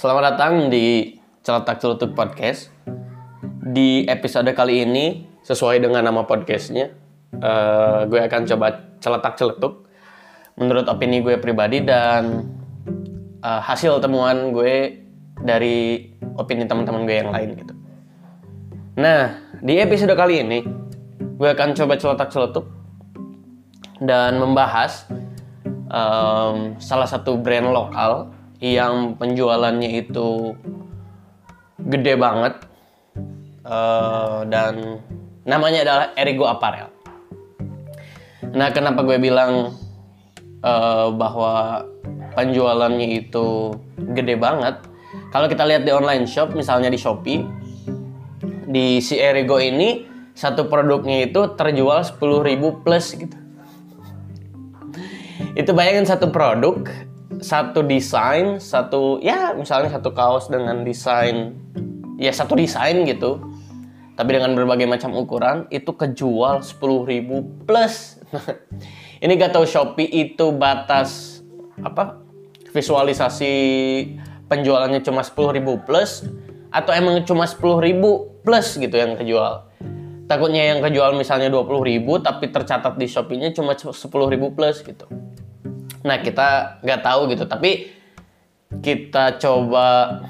Selamat datang di Celetak Celutuk Podcast. Di episode kali ini, sesuai dengan nama podcastnya, eh, gue akan coba celetak celetuk menurut opini gue pribadi dan eh, hasil temuan gue dari opini teman-teman gue yang lain gitu. Nah, di episode kali ini, gue akan coba celetak celetuk dan membahas em, salah satu brand lokal yang penjualannya itu gede banget eh, dan namanya adalah Erigo Apparel. Nah, kenapa gue bilang eh, bahwa penjualannya itu gede banget? Kalau kita lihat di online shop, misalnya di Shopee, di si Erigo ini satu produknya itu terjual 10.000 plus gitu. Itu bayangin satu produk satu desain, satu ya misalnya satu kaos dengan desain ya satu desain gitu. Tapi dengan berbagai macam ukuran itu kejual 10.000 plus. Ini gak tahu Shopee itu batas apa? Visualisasi penjualannya cuma 10.000 plus atau emang cuma 10.000 plus gitu yang kejual. Takutnya yang kejual misalnya 20.000 tapi tercatat di Shopee-nya cuma 10.000 plus gitu. Nah kita nggak tahu gitu, tapi kita coba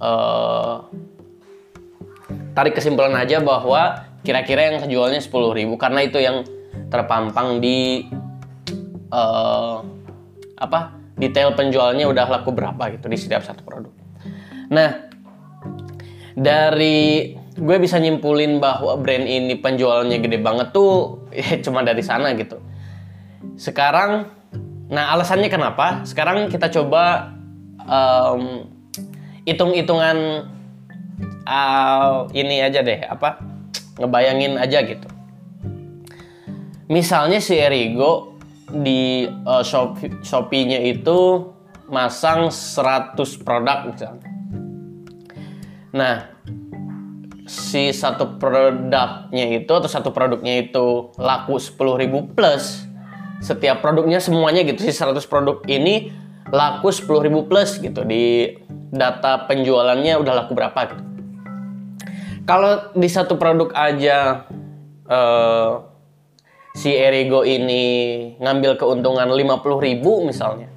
uh, tarik kesimpulan aja bahwa kira-kira yang kejualnya 10.000 karena itu yang terpampang di uh, apa detail penjualnya udah laku berapa gitu di setiap satu produk. Nah dari gue bisa nyimpulin bahwa brand ini penjualnya gede banget tuh ya cuma dari sana gitu. Sekarang Nah, alasannya kenapa? Sekarang kita coba hitung-hitungan uh, ini aja deh, apa? Ngebayangin aja gitu. Misalnya si Erigo di uh, Shopee-nya itu masang 100 produk misalnya. Nah, si satu produknya itu atau satu produknya itu laku 10.000 plus setiap produknya semuanya gitu sih 100 produk ini laku 10.000 plus gitu di data penjualannya udah laku berapa gitu. Kalau di satu produk aja uh, si Erigo ini ngambil keuntungan 50.000 misalnya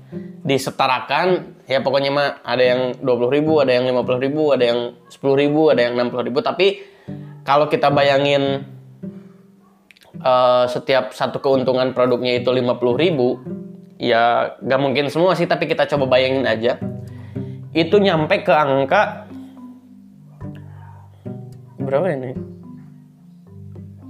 disetarakan ya pokoknya mah ada yang 20.000, ada yang 50.000, ada yang 10.000, ada yang 60.000 tapi kalau kita bayangin uh, setiap satu keuntungan produknya itu 50 ribu ya gak mungkin semua sih tapi kita coba bayangin aja. Itu nyampe ke angka berapa ini?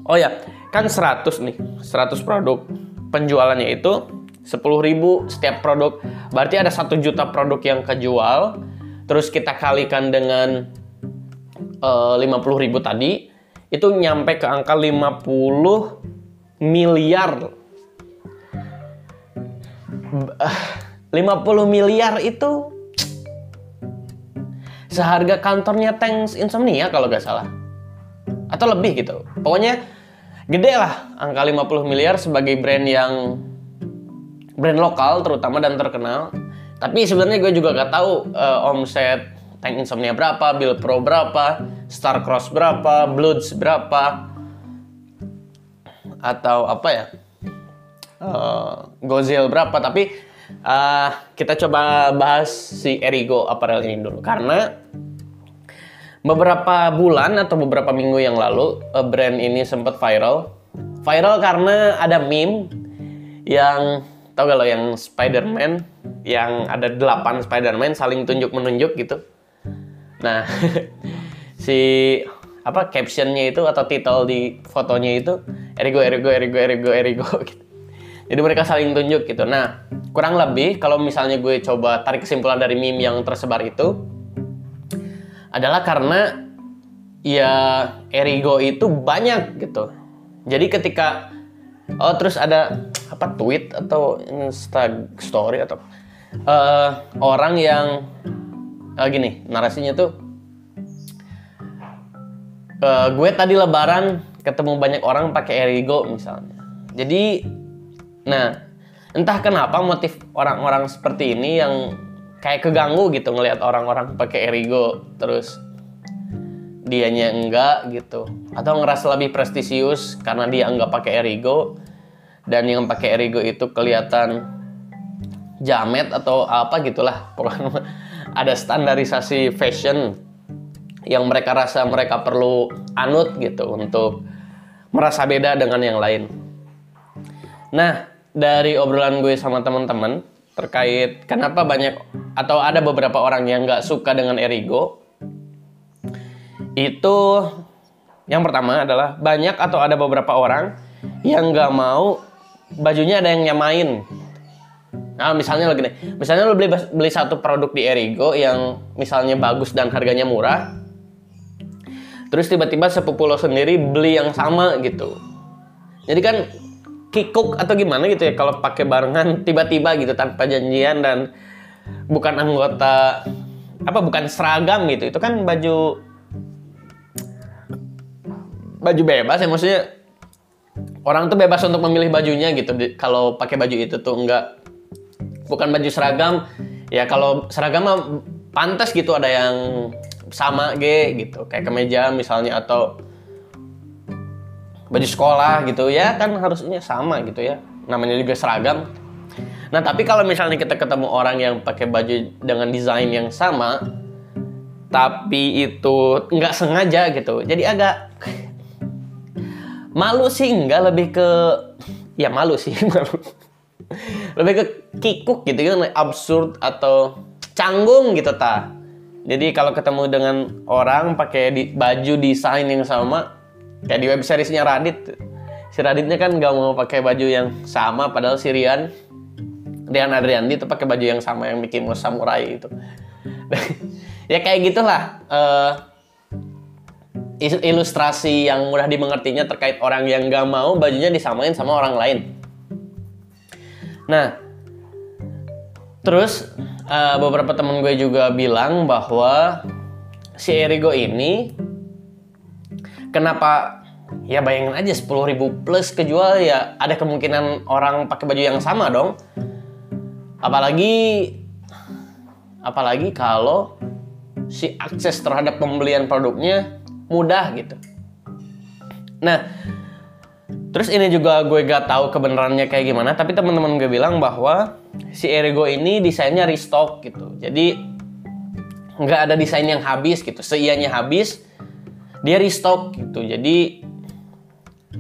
Oh ya kan 100 nih 100 produk. Penjualannya itu 10 ribu setiap produk. Berarti ada satu juta produk yang kejual terus kita kalikan dengan uh, eh, 50 ribu tadi itu nyampe ke angka 50 miliar. 50 miliar itu seharga kantornya Tanks Insomnia kalau gak salah. Atau lebih gitu. Pokoknya gede lah angka 50 miliar sebagai brand yang brand lokal terutama dan terkenal. Tapi sebenarnya gue juga gak tahu uh, omset Tank Insomnia berapa, Bill Pro berapa, Star Cross berapa, Bloods berapa, atau apa ya, uh, Gozil berapa. Tapi uh, kita coba bahas si Erigo Apparel ini dulu karena beberapa bulan atau beberapa minggu yang lalu uh, brand ini sempat viral. Viral karena ada meme yang tau gak lo yang Spider-Man yang ada delapan Spider-Man saling tunjuk menunjuk gitu Nah, si apa captionnya itu atau title di fotonya itu Erigo Erigo Erigo Erigo Erigo gitu. Jadi mereka saling tunjuk gitu. Nah, kurang lebih kalau misalnya gue coba tarik kesimpulan dari meme yang tersebar itu adalah karena ya Erigo itu banyak gitu. Jadi ketika oh terus ada apa tweet atau Insta story atau uh, orang yang uh, gini narasinya tuh uh, gue tadi lebaran ketemu banyak orang pakai Erigo misalnya. Jadi nah entah kenapa motif orang-orang seperti ini yang kayak keganggu gitu ngelihat orang-orang pakai Erigo terus dianya enggak gitu. Atau ngerasa lebih prestisius karena dia enggak pakai Erigo dan yang pakai Erigo itu kelihatan jamet atau apa gitulah. Pokoknya ada standarisasi fashion yang mereka rasa mereka perlu anut gitu untuk merasa beda dengan yang lain. Nah, dari obrolan gue sama teman-teman terkait kenapa banyak atau ada beberapa orang yang nggak suka dengan Erigo, itu yang pertama adalah banyak atau ada beberapa orang yang nggak mau bajunya ada yang nyamain. Nah, misalnya lagi nih, misalnya lo beli beli satu produk di Erigo yang misalnya bagus dan harganya murah, terus tiba-tiba sepupu lo sendiri beli yang sama gitu. Jadi kan kikuk atau gimana gitu ya kalau pakai barengan tiba-tiba gitu tanpa janjian dan bukan anggota apa bukan seragam gitu. Itu kan baju baju bebas ya maksudnya orang tuh bebas untuk memilih bajunya gitu kalau pakai baju itu tuh enggak bukan baju seragam. Ya kalau seragam mah pantas gitu ada yang sama ge gitu. Kayak kemeja misalnya atau baju sekolah gitu. Ya kan harusnya sama gitu ya. Namanya juga seragam. Nah tapi kalau misalnya kita ketemu orang yang pakai baju dengan desain yang sama tapi itu nggak sengaja gitu jadi agak malu sih enggak lebih ke ya malu sih malu lebih ke kikuk gitu kan absurd atau canggung gitu ta. Jadi kalau ketemu dengan orang pakai di, baju desain yang sama kayak di web seriesnya Radit. Si Raditnya kan nggak mau pakai baju yang sama padahal si Rian Rian Adriandi itu pakai baju yang sama yang Mouse Samurai itu ya kayak gitulah uh, ilustrasi yang mudah dimengertinya terkait orang yang gak mau bajunya disamain sama orang lain. Nah, terus uh, beberapa temen gue juga bilang bahwa si Erigo ini kenapa ya bayangin aja 10.000 ribu plus kejual ya ada kemungkinan orang pakai baju yang sama dong. Apalagi apalagi kalau si akses terhadap pembelian produknya mudah gitu. Nah, terus ini juga gue gak tahu kebenarannya kayak gimana, tapi teman-teman gue bilang bahwa si Erigo ini desainnya restock gitu. Jadi nggak ada desain yang habis gitu. Seianya habis, dia restock gitu. Jadi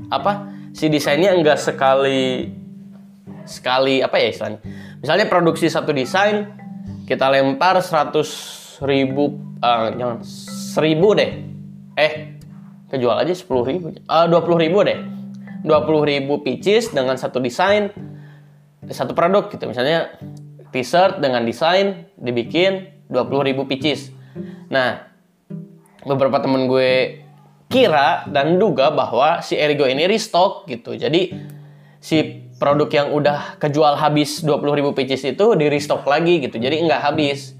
apa? Si desainnya enggak sekali sekali apa ya istilahnya? Misalnya produksi satu desain kita lempar 100 ribu uh, jangan seribu deh eh kejual aja sepuluh ribu uh, dua puluh ribu deh dua puluh ribu pieces dengan satu desain satu produk gitu. Misalnya t-shirt dengan desain dibikin dua puluh ribu pieces nah beberapa temen gue kira dan duga bahwa si Erigo ini restock gitu. Jadi si produk yang udah kejual habis 20 ribu pieces itu di restock lagi gitu. Jadi nggak habis.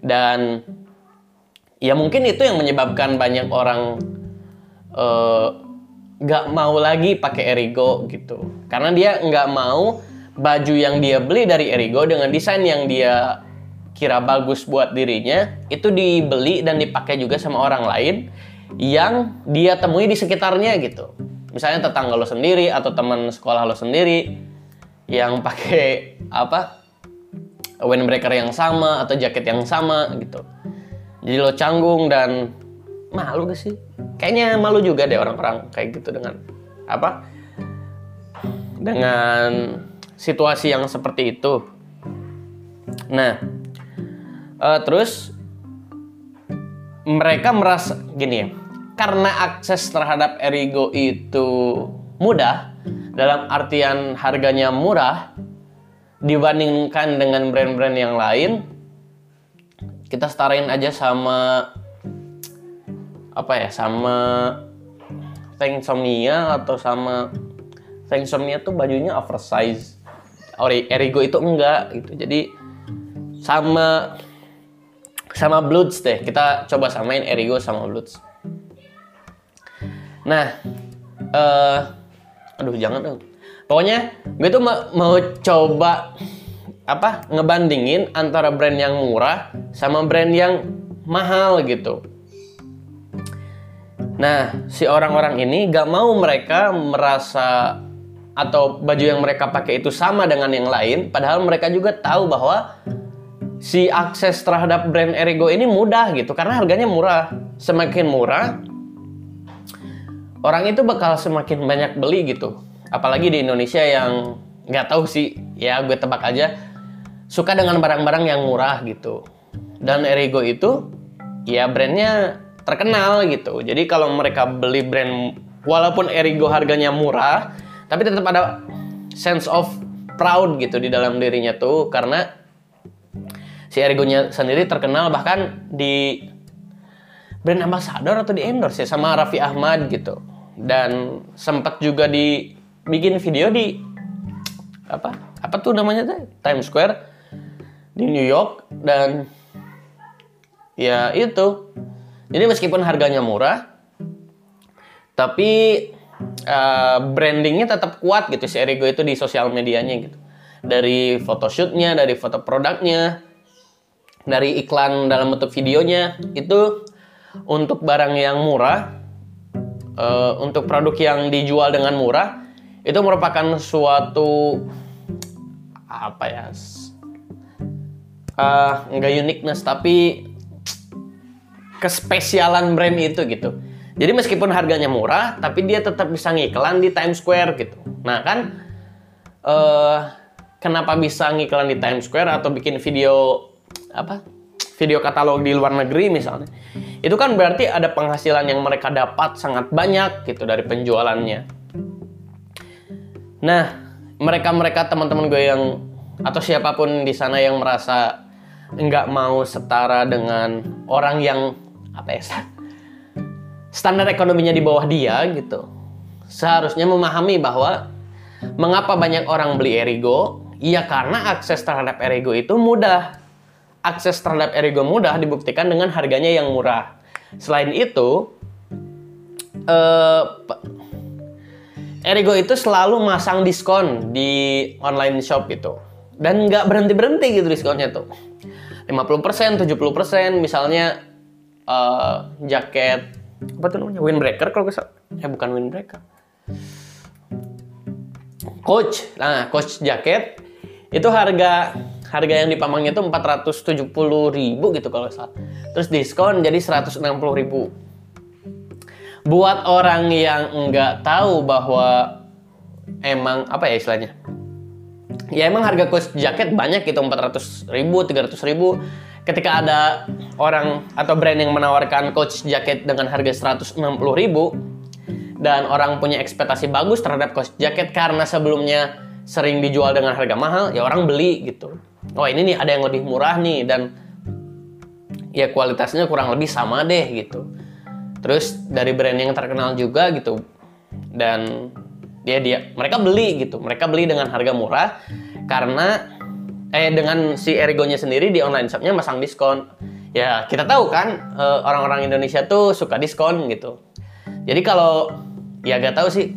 Dan ya mungkin itu yang menyebabkan banyak orang uh, mau lagi pakai Erigo gitu. Karena dia nggak mau baju yang dia beli dari Erigo dengan desain yang dia kira bagus buat dirinya itu dibeli dan dipakai juga sama orang lain yang dia temui di sekitarnya gitu. Misalnya tetangga lo sendiri atau teman sekolah lo sendiri yang pakai apa windbreaker yang sama atau jaket yang sama gitu. Jadi lo canggung dan malu gak sih? Kayaknya malu juga deh orang-orang kayak gitu dengan apa dengan situasi yang seperti itu. Nah uh, terus mereka merasa gini ya karena akses terhadap Erigo itu mudah dalam artian harganya murah dibandingkan dengan brand-brand yang lain kita setarain aja sama apa ya sama Thanksomnia atau sama Thanksomnia tuh bajunya oversize. Erigo itu enggak gitu. Jadi sama sama Bloods deh. Kita coba samain Erigo sama Bloods. Nah uh, aduh jangan dong. Pokoknya gue tuh mau, mau coba apa ngebandingin antara brand yang murah sama brand yang mahal gitu. Nah, si orang-orang ini gak mau mereka merasa atau baju yang mereka pakai itu sama dengan yang lain, padahal mereka juga tahu bahwa si akses terhadap brand Erigo ini mudah gitu karena harganya murah. Semakin murah, orang itu bakal semakin banyak beli gitu. Apalagi di Indonesia yang nggak tahu sih, ya gue tebak aja suka dengan barang-barang yang murah gitu. Dan Erigo itu ya brandnya terkenal gitu. Jadi kalau mereka beli brand walaupun Erigo harganya murah, tapi tetap ada sense of proud gitu di dalam dirinya tuh karena si Erigonya sendiri terkenal bahkan di brand ambassador atau di endorse ya sama Raffi Ahmad gitu. Dan sempat juga dibikin video di apa? Apa tuh namanya tuh? Times Square di New York dan ya itu jadi meskipun harganya murah, tapi uh, brandingnya tetap kuat gitu si Erigo itu di sosial medianya gitu. Dari photoshootnya, dari foto produknya, dari iklan dalam bentuk videonya itu untuk barang yang murah, uh, untuk produk yang dijual dengan murah itu merupakan suatu apa ya? Uh, enggak uniqueness tapi kespesialan brand itu gitu. Jadi meskipun harganya murah, tapi dia tetap bisa ngiklan di Times Square gitu. Nah kan, uh, kenapa bisa ngiklan di Times Square atau bikin video apa? Video katalog di luar negeri misalnya. Itu kan berarti ada penghasilan yang mereka dapat sangat banyak gitu dari penjualannya. Nah, mereka-mereka teman-teman gue yang atau siapa pun di sana yang merasa nggak mau setara dengan orang yang apa ya standar ekonominya di bawah dia gitu. Seharusnya memahami bahwa mengapa banyak orang beli Erigo? Ya karena akses terhadap Erigo itu mudah. Akses terhadap Erigo mudah dibuktikan dengan harganya yang murah. Selain itu eh, Erigo itu selalu masang diskon di online shop itu dan nggak berhenti berhenti gitu diskonnya tuh. 50%, 70% misalnya uh, jaket apa tuh namanya? Windbreaker kalau kesal eh bukan windbreaker. Coach. Nah coach jaket. Itu harga harga yang di Pamangnya itu 470 ribu gitu kalau salah. Terus diskon jadi 160 ribu. Buat orang yang nggak tahu bahwa emang apa ya istilahnya? Ya emang harga coach jaket banyak gitu 400 ribu 300 ribu ketika ada orang atau brand yang menawarkan coach jaket dengan harga 160 ribu dan orang punya ekspektasi bagus terhadap coach jaket karena sebelumnya sering dijual dengan harga mahal, ya orang beli gitu. Oh ini nih ada yang lebih murah nih dan ya kualitasnya kurang lebih sama deh gitu. Terus dari brand yang terkenal juga gitu dan dia dia mereka beli gitu, mereka beli dengan harga murah karena eh dengan si Erigonya sendiri di online shopnya masang diskon. Ya kita tahu kan eh, orang-orang Indonesia tuh suka diskon gitu. Jadi kalau ya gak tahu sih.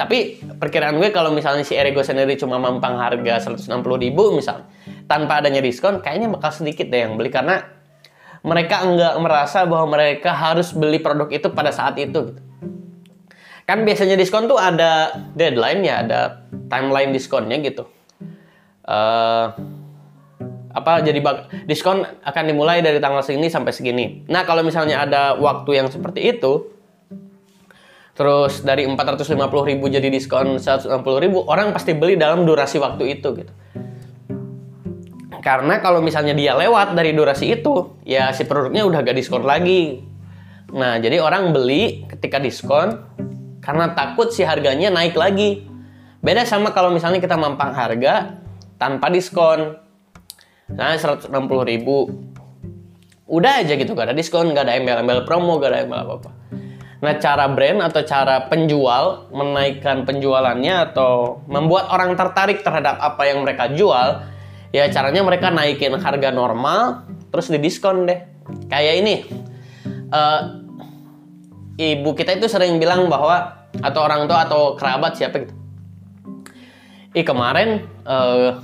Tapi perkiraan gue kalau misalnya si Erigo sendiri cuma mampang harga 160 ribu misalnya tanpa adanya diskon, kayaknya bakal sedikit deh yang beli karena mereka enggak merasa bahwa mereka harus beli produk itu pada saat itu gitu. Kan biasanya diskon tuh ada deadline ya, ada timeline diskonnya gitu uh, apa jadi bak diskon akan dimulai dari tanggal segini sampai segini. Nah, kalau misalnya ada waktu yang seperti itu terus dari 450.000 jadi diskon 160.000, orang pasti beli dalam durasi waktu itu gitu. Karena kalau misalnya dia lewat dari durasi itu, ya si produknya udah gak diskon lagi. Nah, jadi orang beli ketika diskon karena takut si harganya naik lagi. Beda sama kalau misalnya kita mampang harga, tanpa diskon. Nah, 160 ribu. Udah aja gitu, gak ada diskon, gak ada embel-embel promo, gak ada embel apa-apa. Nah, cara brand atau cara penjual menaikkan penjualannya atau membuat orang tertarik terhadap apa yang mereka jual, ya caranya mereka naikin harga normal, terus didiskon deh. Kayak ini, uh, ibu kita itu sering bilang bahwa, atau orang tua atau kerabat siapa gitu, ih kemarin uh,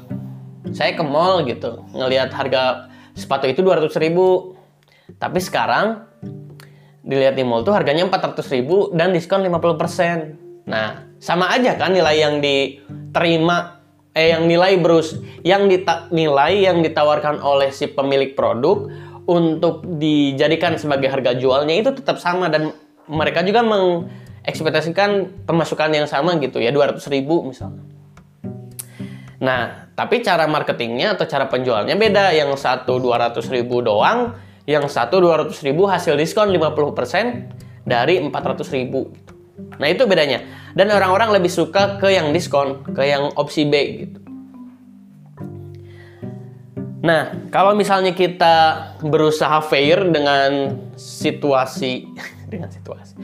saya ke mall gitu ngelihat harga sepatu itu 200 ribu tapi sekarang dilihat di mall tuh harganya 400 ribu dan diskon 50%. Nah, sama aja kan nilai yang diterima eh yang nilai berus yang dita, nilai yang ditawarkan oleh si pemilik produk untuk dijadikan sebagai harga jualnya itu tetap sama dan mereka juga mengekspektasikan pemasukan yang sama gitu ya 200 ribu misalnya. Nah, tapi cara marketingnya atau cara penjualnya beda. Yang satu 200 ribu doang, yang satu 200 ribu hasil diskon 50% dari 400 ribu. Nah itu bedanya. Dan orang-orang lebih suka ke yang diskon, ke yang opsi B gitu. Nah, kalau misalnya kita berusaha fair dengan situasi, dengan situasi,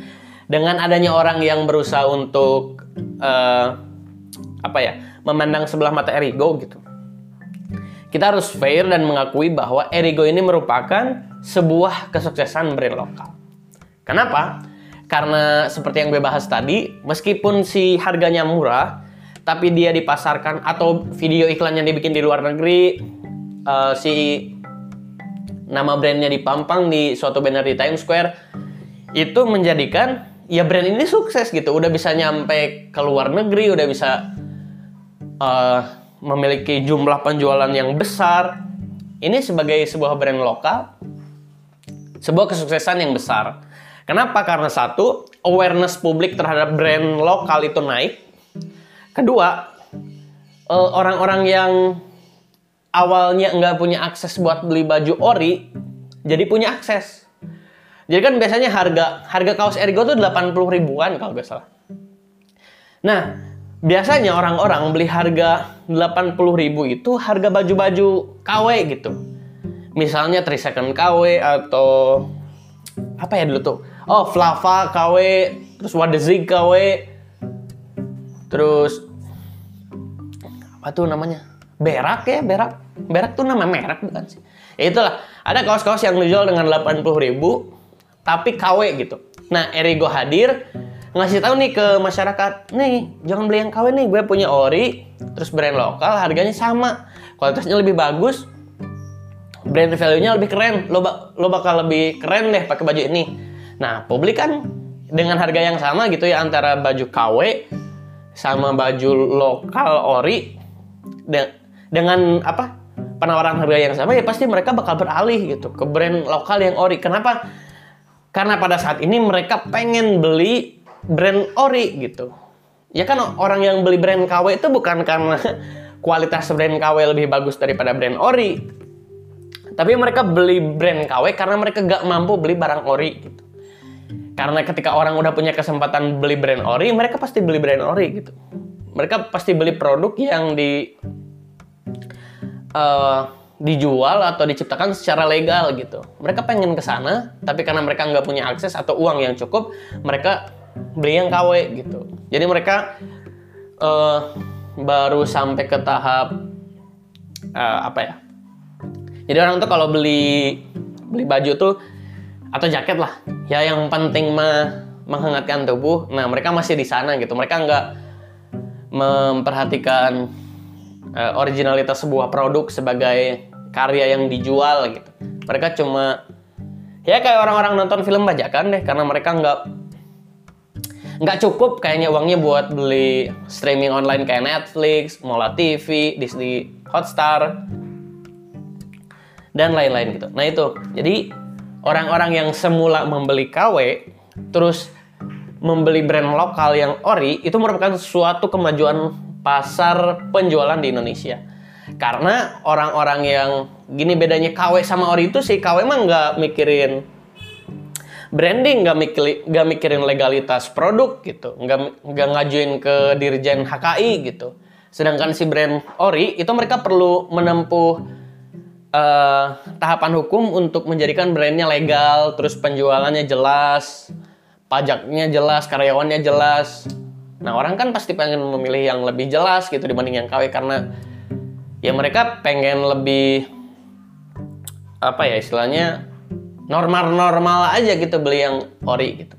dengan adanya orang yang berusaha untuk uh, apa ya, memandang sebelah mata Erigo gitu. Kita harus fair dan mengakui bahwa Erigo ini merupakan sebuah kesuksesan brand lokal. Kenapa? Karena seperti yang gue bahas tadi, meskipun si harganya murah, tapi dia dipasarkan atau video iklan yang dibikin di luar negeri, uh, si nama brandnya dipampang di suatu banner di Times Square, itu menjadikan ya brand ini sukses gitu. Udah bisa nyampe ke luar negeri, udah bisa uh, memiliki jumlah penjualan yang besar. Ini sebagai sebuah brand lokal, sebuah kesuksesan yang besar. Kenapa? Karena satu, awareness publik terhadap brand lokal itu naik. Kedua, eh, orang-orang yang awalnya nggak punya akses buat beli baju ori, jadi punya akses. Jadi kan biasanya harga harga kaos Erigo tuh 80 ribuan kalau nggak salah. Nah, biasanya orang-orang beli harga 80 ribu itu harga baju-baju KW gitu. Misalnya 3 second KW atau apa ya dulu tuh? Oh, Flava KW, terus Wadezig KW, terus apa tuh namanya? Berak ya, berak. Berak tuh nama merek bukan sih? Ya itulah, ada kaos-kaos yang dijual dengan 80 ribu, tapi KW gitu. Nah, Erigo hadir, ngasih tahu nih ke masyarakat, nih jangan beli yang KW nih, gue punya ori, terus brand lokal, harganya sama, kualitasnya lebih bagus, brand value-nya lebih keren, lo, lo bakal lebih keren deh pakai baju ini Nah, publik kan dengan harga yang sama gitu ya antara baju KW sama baju lokal ori de dengan apa penawaran harga yang sama ya pasti mereka bakal beralih gitu ke brand lokal yang ori. Kenapa? Karena pada saat ini mereka pengen beli brand ori gitu. Ya kan orang yang beli brand KW itu bukan karena kualitas brand KW lebih bagus daripada brand ori. Tapi mereka beli brand KW karena mereka gak mampu beli barang ori gitu. Karena ketika orang udah punya kesempatan beli brand ori, mereka pasti beli brand ori gitu. Mereka pasti beli produk yang di uh, dijual atau diciptakan secara legal gitu. Mereka pengen ke sana, tapi karena mereka nggak punya akses atau uang yang cukup, mereka beli yang KW gitu. Jadi mereka uh, baru sampai ke tahap uh, apa ya? Jadi orang tuh kalau beli beli baju tuh atau jaket lah ya yang penting mah menghangatkan tubuh nah mereka masih di sana gitu mereka nggak memperhatikan uh, originalitas sebuah produk sebagai karya yang dijual gitu mereka cuma ya kayak orang-orang nonton film bajakan deh karena mereka nggak nggak cukup kayaknya uangnya buat beli streaming online kayak Netflix, Mola TV, Disney Hotstar dan lain-lain gitu. Nah itu, jadi orang-orang yang semula membeli KW terus membeli brand lokal yang ori itu merupakan suatu kemajuan pasar penjualan di Indonesia. Karena orang-orang yang gini bedanya KW sama ori itu sih KW mah nggak mikirin branding, nggak mikirin, nggak mikirin legalitas produk gitu, nggak nggak ngajuin ke dirjen HKI gitu. Sedangkan si brand ori itu mereka perlu menempuh uh, tahapan hukum untuk menjadikan brandnya legal, terus penjualannya jelas, pajaknya jelas, karyawannya jelas. Nah orang kan pasti pengen memilih yang lebih jelas gitu dibanding yang KW karena ya mereka pengen lebih apa ya istilahnya normal-normal aja gitu beli yang ori gitu.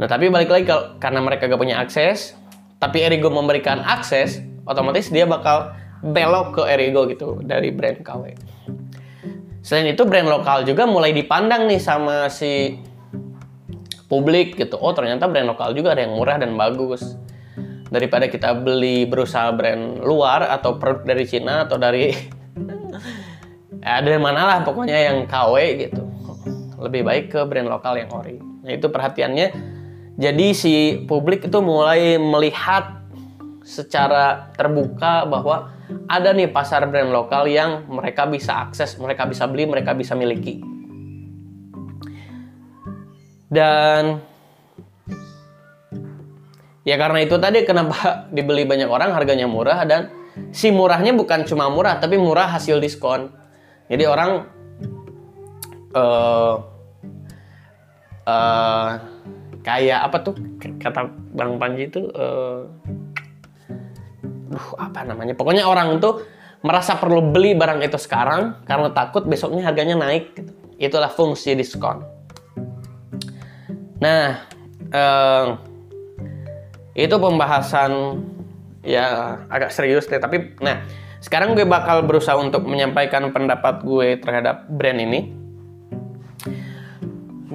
Nah tapi balik lagi kalau karena mereka gak punya akses, tapi Erigo memberikan akses, otomatis dia bakal belok ke Erigo gitu dari brand KW. Selain itu brand lokal juga mulai dipandang nih sama si publik gitu. Oh ternyata brand lokal juga ada yang murah dan bagus. Daripada kita beli berusaha brand luar atau produk dari Cina atau dari dari mana lah pokoknya yang KW gitu. Lebih baik ke brand lokal yang ori. Nah itu perhatiannya. Jadi si publik itu mulai melihat secara terbuka bahwa ada nih pasar brand lokal yang mereka bisa akses, mereka bisa beli, mereka bisa miliki. Dan ya karena itu tadi kenapa dibeli banyak orang harganya murah dan si murahnya bukan cuma murah tapi murah hasil diskon. Jadi orang uh, uh, kayak apa tuh? Kata Bang Panji itu uh, uh, apa namanya? Pokoknya orang tuh merasa perlu beli barang itu sekarang karena takut besoknya harganya naik gitu. itulah fungsi diskon. Nah eh, itu pembahasan ya agak serius deh tapi nah sekarang gue bakal berusaha untuk menyampaikan pendapat gue terhadap brand ini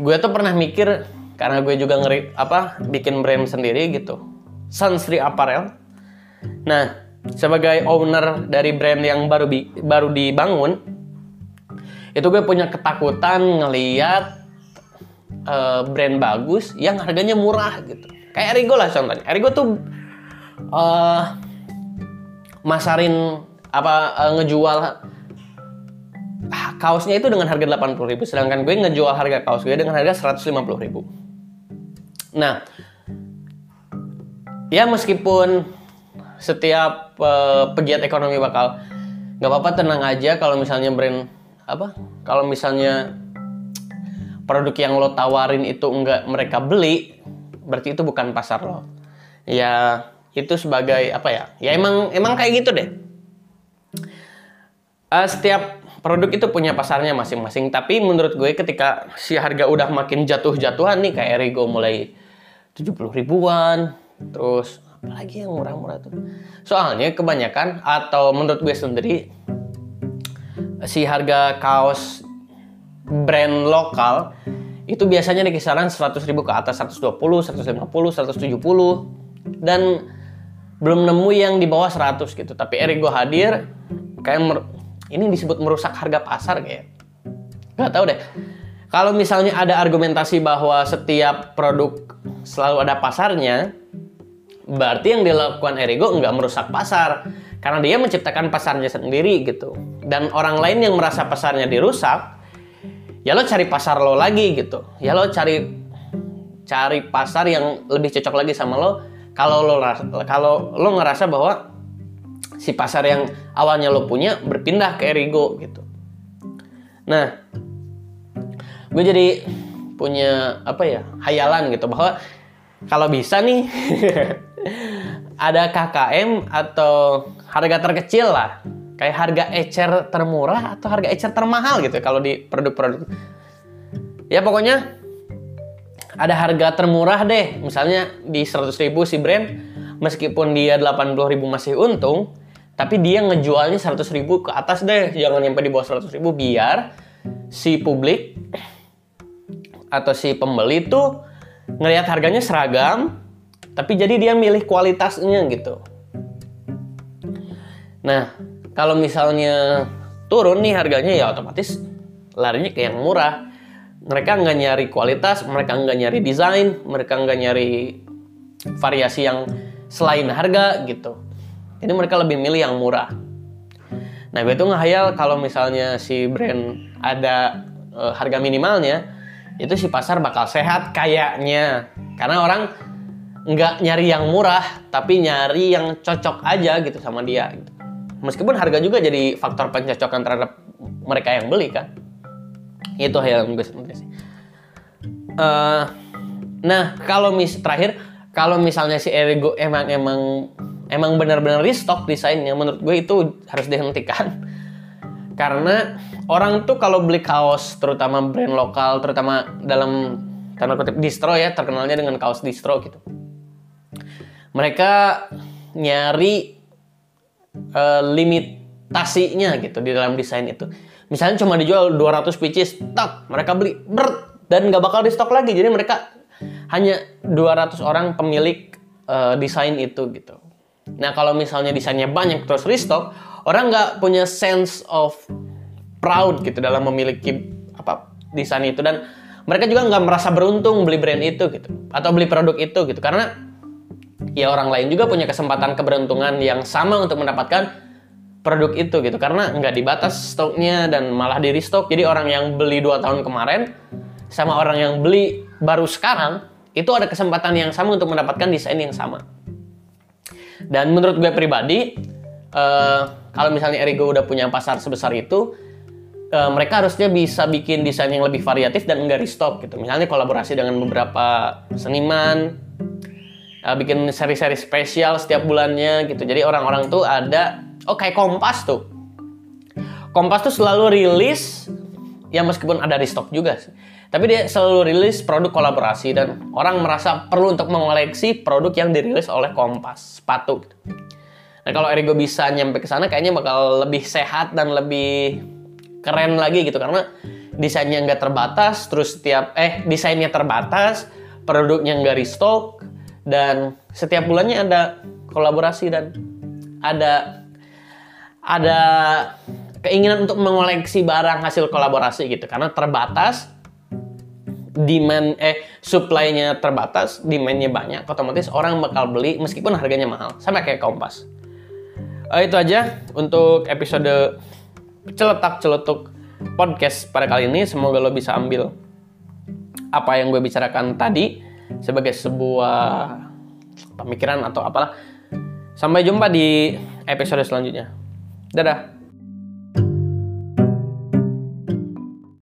gue tuh pernah mikir karena gue juga ngeri apa bikin brand sendiri gitu Sunsri Apparel Nah, sebagai owner dari brand yang baru bi baru dibangun, itu gue punya ketakutan ngeliat uh, brand bagus yang harganya murah gitu. Kayak Erigo lah contohnya. Erigo tuh uh, masarin apa uh, ngejual kaosnya itu dengan harga 80 ribu sedangkan gue ngejual harga kaos gue dengan harga 150 ribu. Nah ya meskipun setiap uh, pegiat ekonomi bakal nggak apa-apa tenang aja kalau misalnya brand apa kalau misalnya produk yang lo tawarin itu enggak mereka beli berarti itu bukan pasar lo. Ya itu sebagai apa ya ya emang emang kayak gitu deh. Uh, setiap produk itu punya pasarnya masing-masing tapi menurut gue ketika si harga udah makin jatuh-jatuhan nih kayak Erigo mulai 70 ribuan terus apalagi yang murah-murah tuh? Soalnya kebanyakan atau menurut gue sendiri si harga kaos brand lokal itu biasanya di kisaran 100 ribu ke atas 120, 150, 170 dan belum nemu yang di bawah 100 gitu. Tapi Erigo hadir kayak ini disebut merusak harga pasar kayak. Nggak tahu deh. Kalau misalnya ada argumentasi bahwa setiap produk selalu ada pasarnya berarti yang dilakukan Erigo nggak merusak pasar. Karena dia menciptakan pasarnya sendiri gitu. Dan orang lain yang merasa pasarnya dirusak ya lo cari pasar lo lagi gitu. Ya lo cari cari pasar yang lebih cocok lagi sama lo. Kalau lo kalau lo ngerasa bahwa si pasar yang awalnya lo punya berpindah ke Erigo gitu. Nah gue jadi punya apa ya hayalan gitu bahwa kalau bisa nih ada KKM atau harga terkecil lah. Kayak harga ecer termurah atau harga ecer termahal gitu kalau di produk-produk. Ya pokoknya ada harga termurah deh. Misalnya di 100 ribu si brand meskipun dia 80 ribu masih untung tapi dia ngejualnya 100 ribu ke atas deh jangan sampai di bawah 100 ribu biar si publik atau si pembeli tuh ngelihat harganya seragam tapi jadi dia milih kualitasnya gitu. Nah, kalau misalnya turun nih harganya ya otomatis larinya ke yang murah. Mereka nggak nyari kualitas, mereka nggak nyari desain, mereka nggak nyari variasi yang selain harga gitu. Jadi mereka lebih milih yang murah. Nah, gue tuh ngehayal kalau misalnya si brand ada e, harga minimalnya, itu si pasar bakal sehat kayaknya. Karena orang nggak nyari yang murah tapi nyari yang cocok aja gitu sama dia gitu. meskipun harga juga jadi faktor pencocokan terhadap mereka yang beli kan itu yang gue sebenarnya sih uh, nah kalau mis terakhir kalau misalnya si Erigo emang emang emang benar-benar restock desainnya menurut gue itu harus dihentikan karena orang tuh kalau beli kaos terutama brand lokal terutama dalam tanda kutip distro ya terkenalnya dengan kaos distro gitu mereka nyari uh, limitasinya gitu di dalam desain itu. Misalnya cuma dijual 200 pieces, tak mereka beli ber dan nggak bakal di stok lagi. Jadi mereka hanya 200 orang pemilik uh, desain itu gitu. Nah kalau misalnya desainnya banyak terus restock, orang nggak punya sense of proud gitu dalam memiliki apa desain itu. Dan mereka juga nggak merasa beruntung beli brand itu gitu atau beli produk itu gitu. Karena ya orang lain juga punya kesempatan keberuntungan yang sama untuk mendapatkan produk itu gitu. Karena nggak dibatas stoknya dan malah di restock. Jadi orang yang beli dua tahun kemarin sama orang yang beli baru sekarang itu ada kesempatan yang sama untuk mendapatkan desain yang sama dan menurut gue pribadi uh, kalau misalnya Erigo udah punya pasar sebesar itu uh, mereka harusnya bisa bikin desain yang lebih variatif dan enggak restock gitu. Misalnya kolaborasi dengan beberapa seniman, uh, bikin seri-seri spesial setiap bulannya gitu. Jadi orang-orang tuh ada, oh kayak Kompas tuh. Kompas tuh selalu rilis, ya meskipun ada restock juga sih. Tapi dia selalu rilis produk kolaborasi dan orang merasa perlu untuk mengoleksi produk yang dirilis oleh Kompas, sepatu. Nah kalau Erigo bisa nyampe ke sana kayaknya bakal lebih sehat dan lebih keren lagi gitu karena desainnya nggak terbatas terus setiap eh desainnya terbatas produknya nggak restock dan setiap bulannya ada kolaborasi dan ada ada keinginan untuk mengoleksi barang hasil kolaborasi gitu karena terbatas demand eh supply-nya terbatas demand-nya banyak otomatis orang bakal beli meskipun harganya mahal sama kayak kompas uh, itu aja untuk episode celetak celetuk podcast pada kali ini. Semoga lo bisa ambil apa yang gue bicarakan tadi sebagai sebuah pemikiran atau apalah. Sampai jumpa di episode selanjutnya. Dadah.